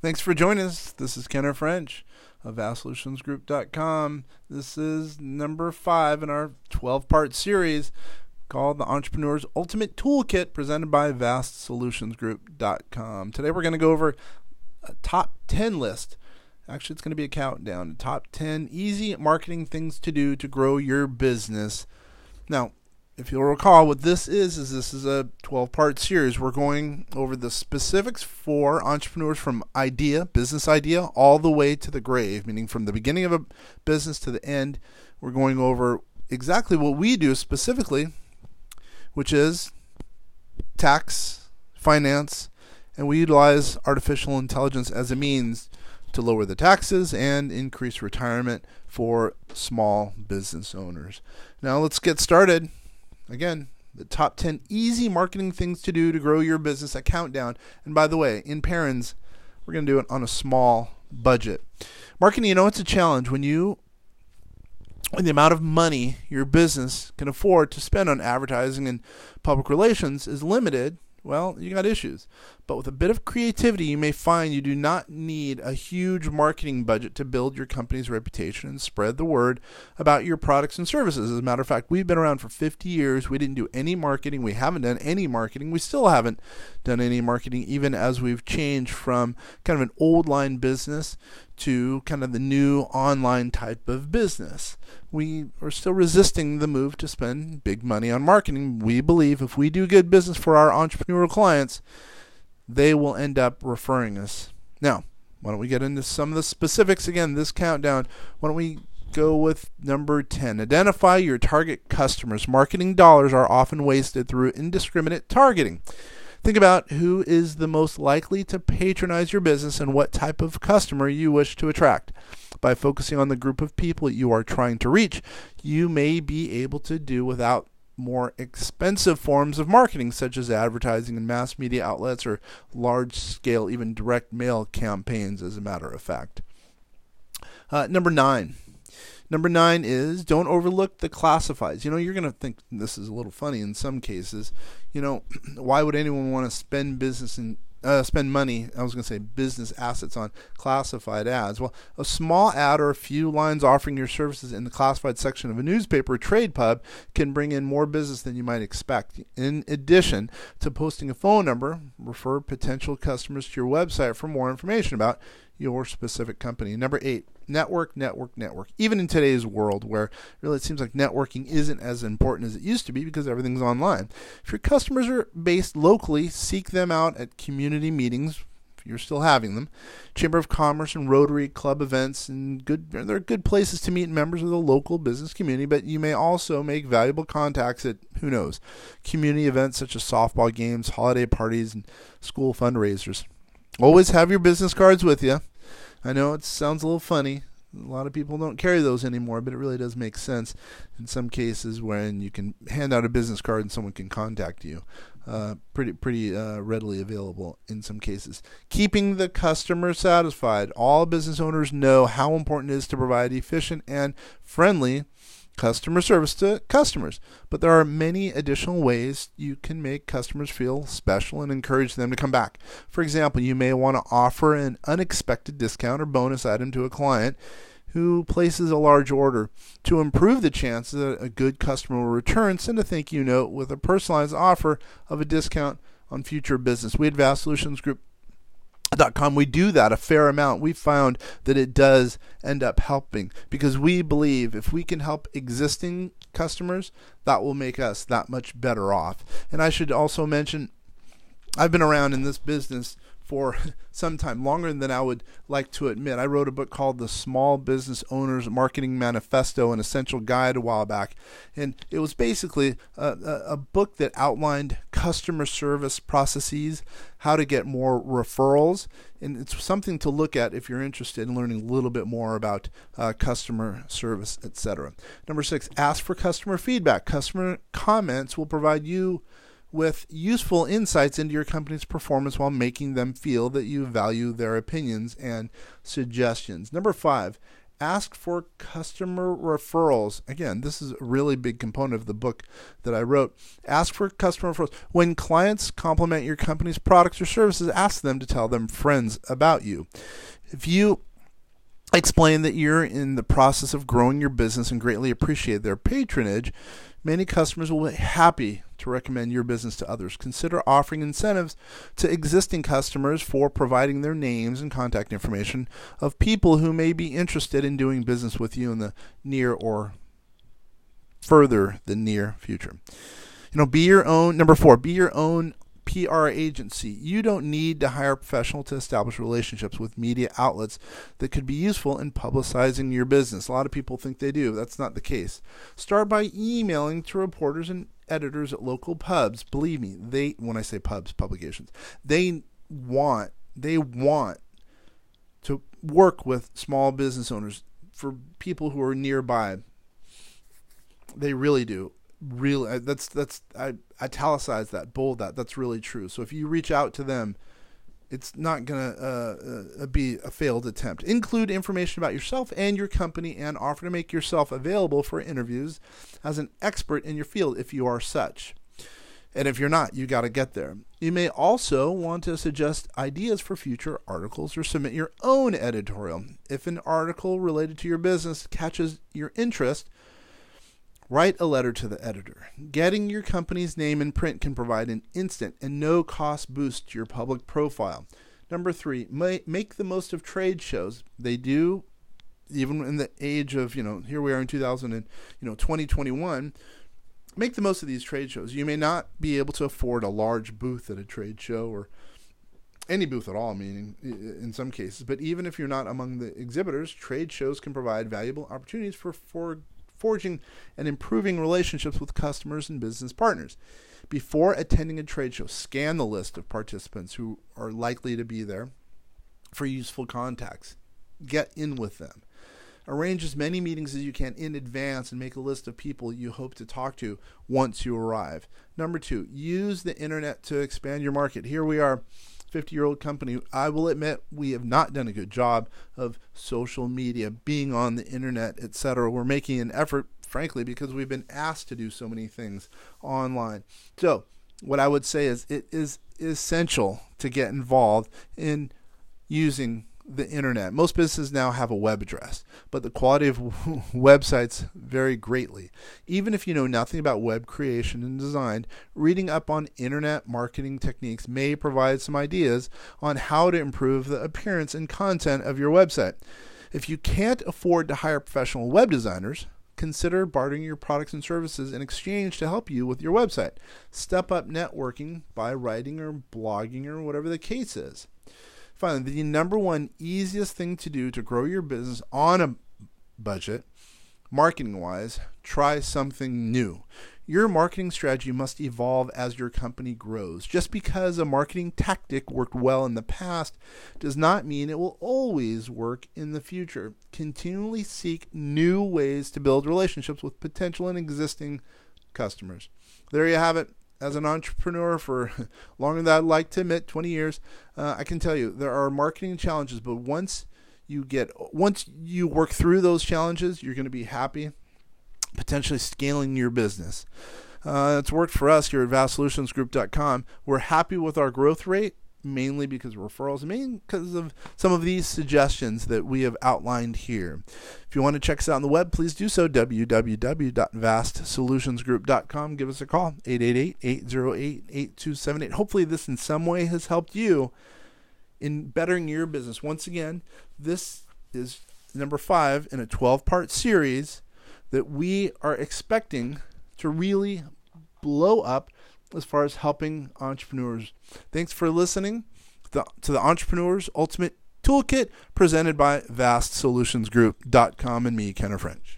Thanks for joining us. This is Kenner French of VastSolutionsGroup.com. This is number five in our 12 part series called The Entrepreneur's Ultimate Toolkit presented by VastSolutionsGroup.com. Today we're going to go over a top 10 list. Actually, it's going to be a countdown. Top 10 easy marketing things to do to grow your business. Now, if you'll recall, what this is is this is a 12-part series. We're going over the specifics for entrepreneurs from idea, business idea, all the way to the grave, meaning from the beginning of a business to the end. We're going over exactly what we do specifically, which is tax, finance, and we utilize artificial intelligence as a means to lower the taxes and increase retirement for small business owners. Now let's get started. Again, the top 10 easy marketing things to do to grow your business at Countdown. And by the way, in Perrins, we're going to do it on a small budget. Marketing, you know, it's a challenge when you when the amount of money your business can afford to spend on advertising and public relations is limited well, you got issues. But with a bit of creativity, you may find you do not need a huge marketing budget to build your company's reputation and spread the word about your products and services. As a matter of fact, we've been around for 50 years. We didn't do any marketing. We haven't done any marketing. We still haven't done any marketing, even as we've changed from kind of an old line business to kind of the new online type of business. We are still resisting the move to spend big money on marketing. We believe if we do good business for our entrepreneurial clients, they will end up referring us. Now, why don't we get into some of the specifics again? This countdown. Why don't we go with number 10? Identify your target customers. Marketing dollars are often wasted through indiscriminate targeting. Think about who is the most likely to patronize your business and what type of customer you wish to attract. By focusing on the group of people you are trying to reach, you may be able to do without more expensive forms of marketing, such as advertising in mass media outlets or large scale, even direct mail campaigns, as a matter of fact. Uh, number nine. Number nine is don't overlook the classifieds. You know, you're going to think this is a little funny in some cases. You know, why would anyone want to spend business and uh, spend money, I was going to say business assets on classified ads. Well, a small ad or a few lines offering your services in the classified section of a newspaper or trade pub can bring in more business than you might expect. In addition to posting a phone number, refer potential customers to your website for more information about your specific company. Number eight, network, network, network. Even in today's world where really it seems like networking isn't as important as it used to be because everything's online. If your customers are based locally, seek them out at community meetings. If you're still having them, Chamber of Commerce and Rotary Club events, and good, they're good places to meet members of the local business community. But you may also make valuable contacts at who knows, community events such as softball games, holiday parties, and school fundraisers. Always have your business cards with you. I know it sounds a little funny. A lot of people don't carry those anymore, but it really does make sense in some cases when you can hand out a business card and someone can contact you. Uh, pretty pretty uh, readily available in some cases. Keeping the customer satisfied. All business owners know how important it is to provide efficient and friendly customer service to customers. But there are many additional ways you can make customers feel special and encourage them to come back. For example, you may want to offer an unexpected discount or bonus item to a client who places a large order. To improve the chances that a good customer will return, send a thank you note with a personalized offer of a discount on future business. We at Vast Solutions Group com we do that a fair amount we found that it does end up helping because we believe if we can help existing customers that will make us that much better off and i should also mention i've been around in this business for some time, longer than I would like to admit. I wrote a book called The Small Business Owner's Marketing Manifesto, an essential guide a while back. And it was basically a, a book that outlined customer service processes, how to get more referrals. And it's something to look at if you're interested in learning a little bit more about uh, customer service, etc. Number six, ask for customer feedback. Customer comments will provide you with useful insights into your company's performance while making them feel that you value their opinions and suggestions. Number five, Ask for customer referrals. Again, this is a really big component of the book that I wrote. Ask for customer referrals. When clients compliment your company's products or services, ask them to tell them friends about you. If you explain that you're in the process of growing your business and greatly appreciate their patronage, many customers will be happy to recommend your business to others. Consider offering incentives to existing customers for providing their names and contact information of people who may be interested in doing business with you in the near or further the near future. You know, be your own number 4, be your own PR agency. You don't need to hire a professional to establish relationships with media outlets that could be useful in publicizing your business. A lot of people think they do. That's not the case. Start by emailing to reporters and editors at local pubs. Believe me, they when I say pubs, publications, they want they want to work with small business owners for people who are nearby. They really do really that's that's I italicize that, bold that. That's really true. So if you reach out to them, it's not going to uh, uh, be a failed attempt. Include information about yourself and your company and offer to make yourself available for interviews as an expert in your field if you are such. And if you're not, you got to get there. You may also want to suggest ideas for future articles or submit your own editorial. If an article related to your business catches your interest, Write a letter to the editor. Getting your company's name in print can provide an instant and no cost boost to your public profile. Number three, make the most of trade shows. They do, even in the age of you know here we are in 2000 and you know 2021. Make the most of these trade shows. You may not be able to afford a large booth at a trade show or any booth at all, meaning in some cases. But even if you're not among the exhibitors, trade shows can provide valuable opportunities for for forging and improving relationships with customers and business partners. Before attending a trade show, scan the list of participants who are likely to be there for useful contacts. Get in with them. Arrange as many meetings as you can in advance and make a list of people you hope to talk to once you arrive. Number two, use the internet to expand your market. Here we are 50 year old company, I will admit we have not done a good job of social media, being on the internet, etc. We're making an effort, frankly, because we've been asked to do so many things online. So, what I would say is it is essential to get involved in using the internet. Most businesses now have a web address, but the quality of websites vary greatly. Even if you know nothing about web creation and design, reading up on internet marketing techniques may provide some ideas on how to improve the appearance and content of your website. If you can't afford to hire professional web designers, consider bartering your products and services in exchange to help you with your website. Step up networking by writing or blogging or whatever the case is. Finally, the number one easiest thing to do to grow your business on a budget, marketing wise, try something new. Your marketing strategy must evolve as your company grows. Just because a marketing tactic worked well in the past does not mean it will always work in the future. Continually seek new ways to build relationships with potential and existing customers. There you have it as an entrepreneur for longer than I'd like to admit, 20 years, uh, I can tell you there are marketing challenges, but once you get once you work through those challenges, you're going to be happy, potentially scaling your business. Uh, it's worked for us here at vastsolutionsgroup.com. We're happy with our growth rate mainly because of referrals, mainly because of some of these suggestions that we have outlined here. If you want to check us out on the web, please do so, www.vastsolutionsgroup.com. Give us a call, 888-808-8278. Hopefully this in some way has helped you in bettering your business. Once again, this is number five in a 12-part series that we are expecting to really blow up as far as helping entrepreneurs. Thanks for listening to the Entrepreneur's Ultimate Toolkit presented by VastSolutionsGroup.com and me, Kenner French.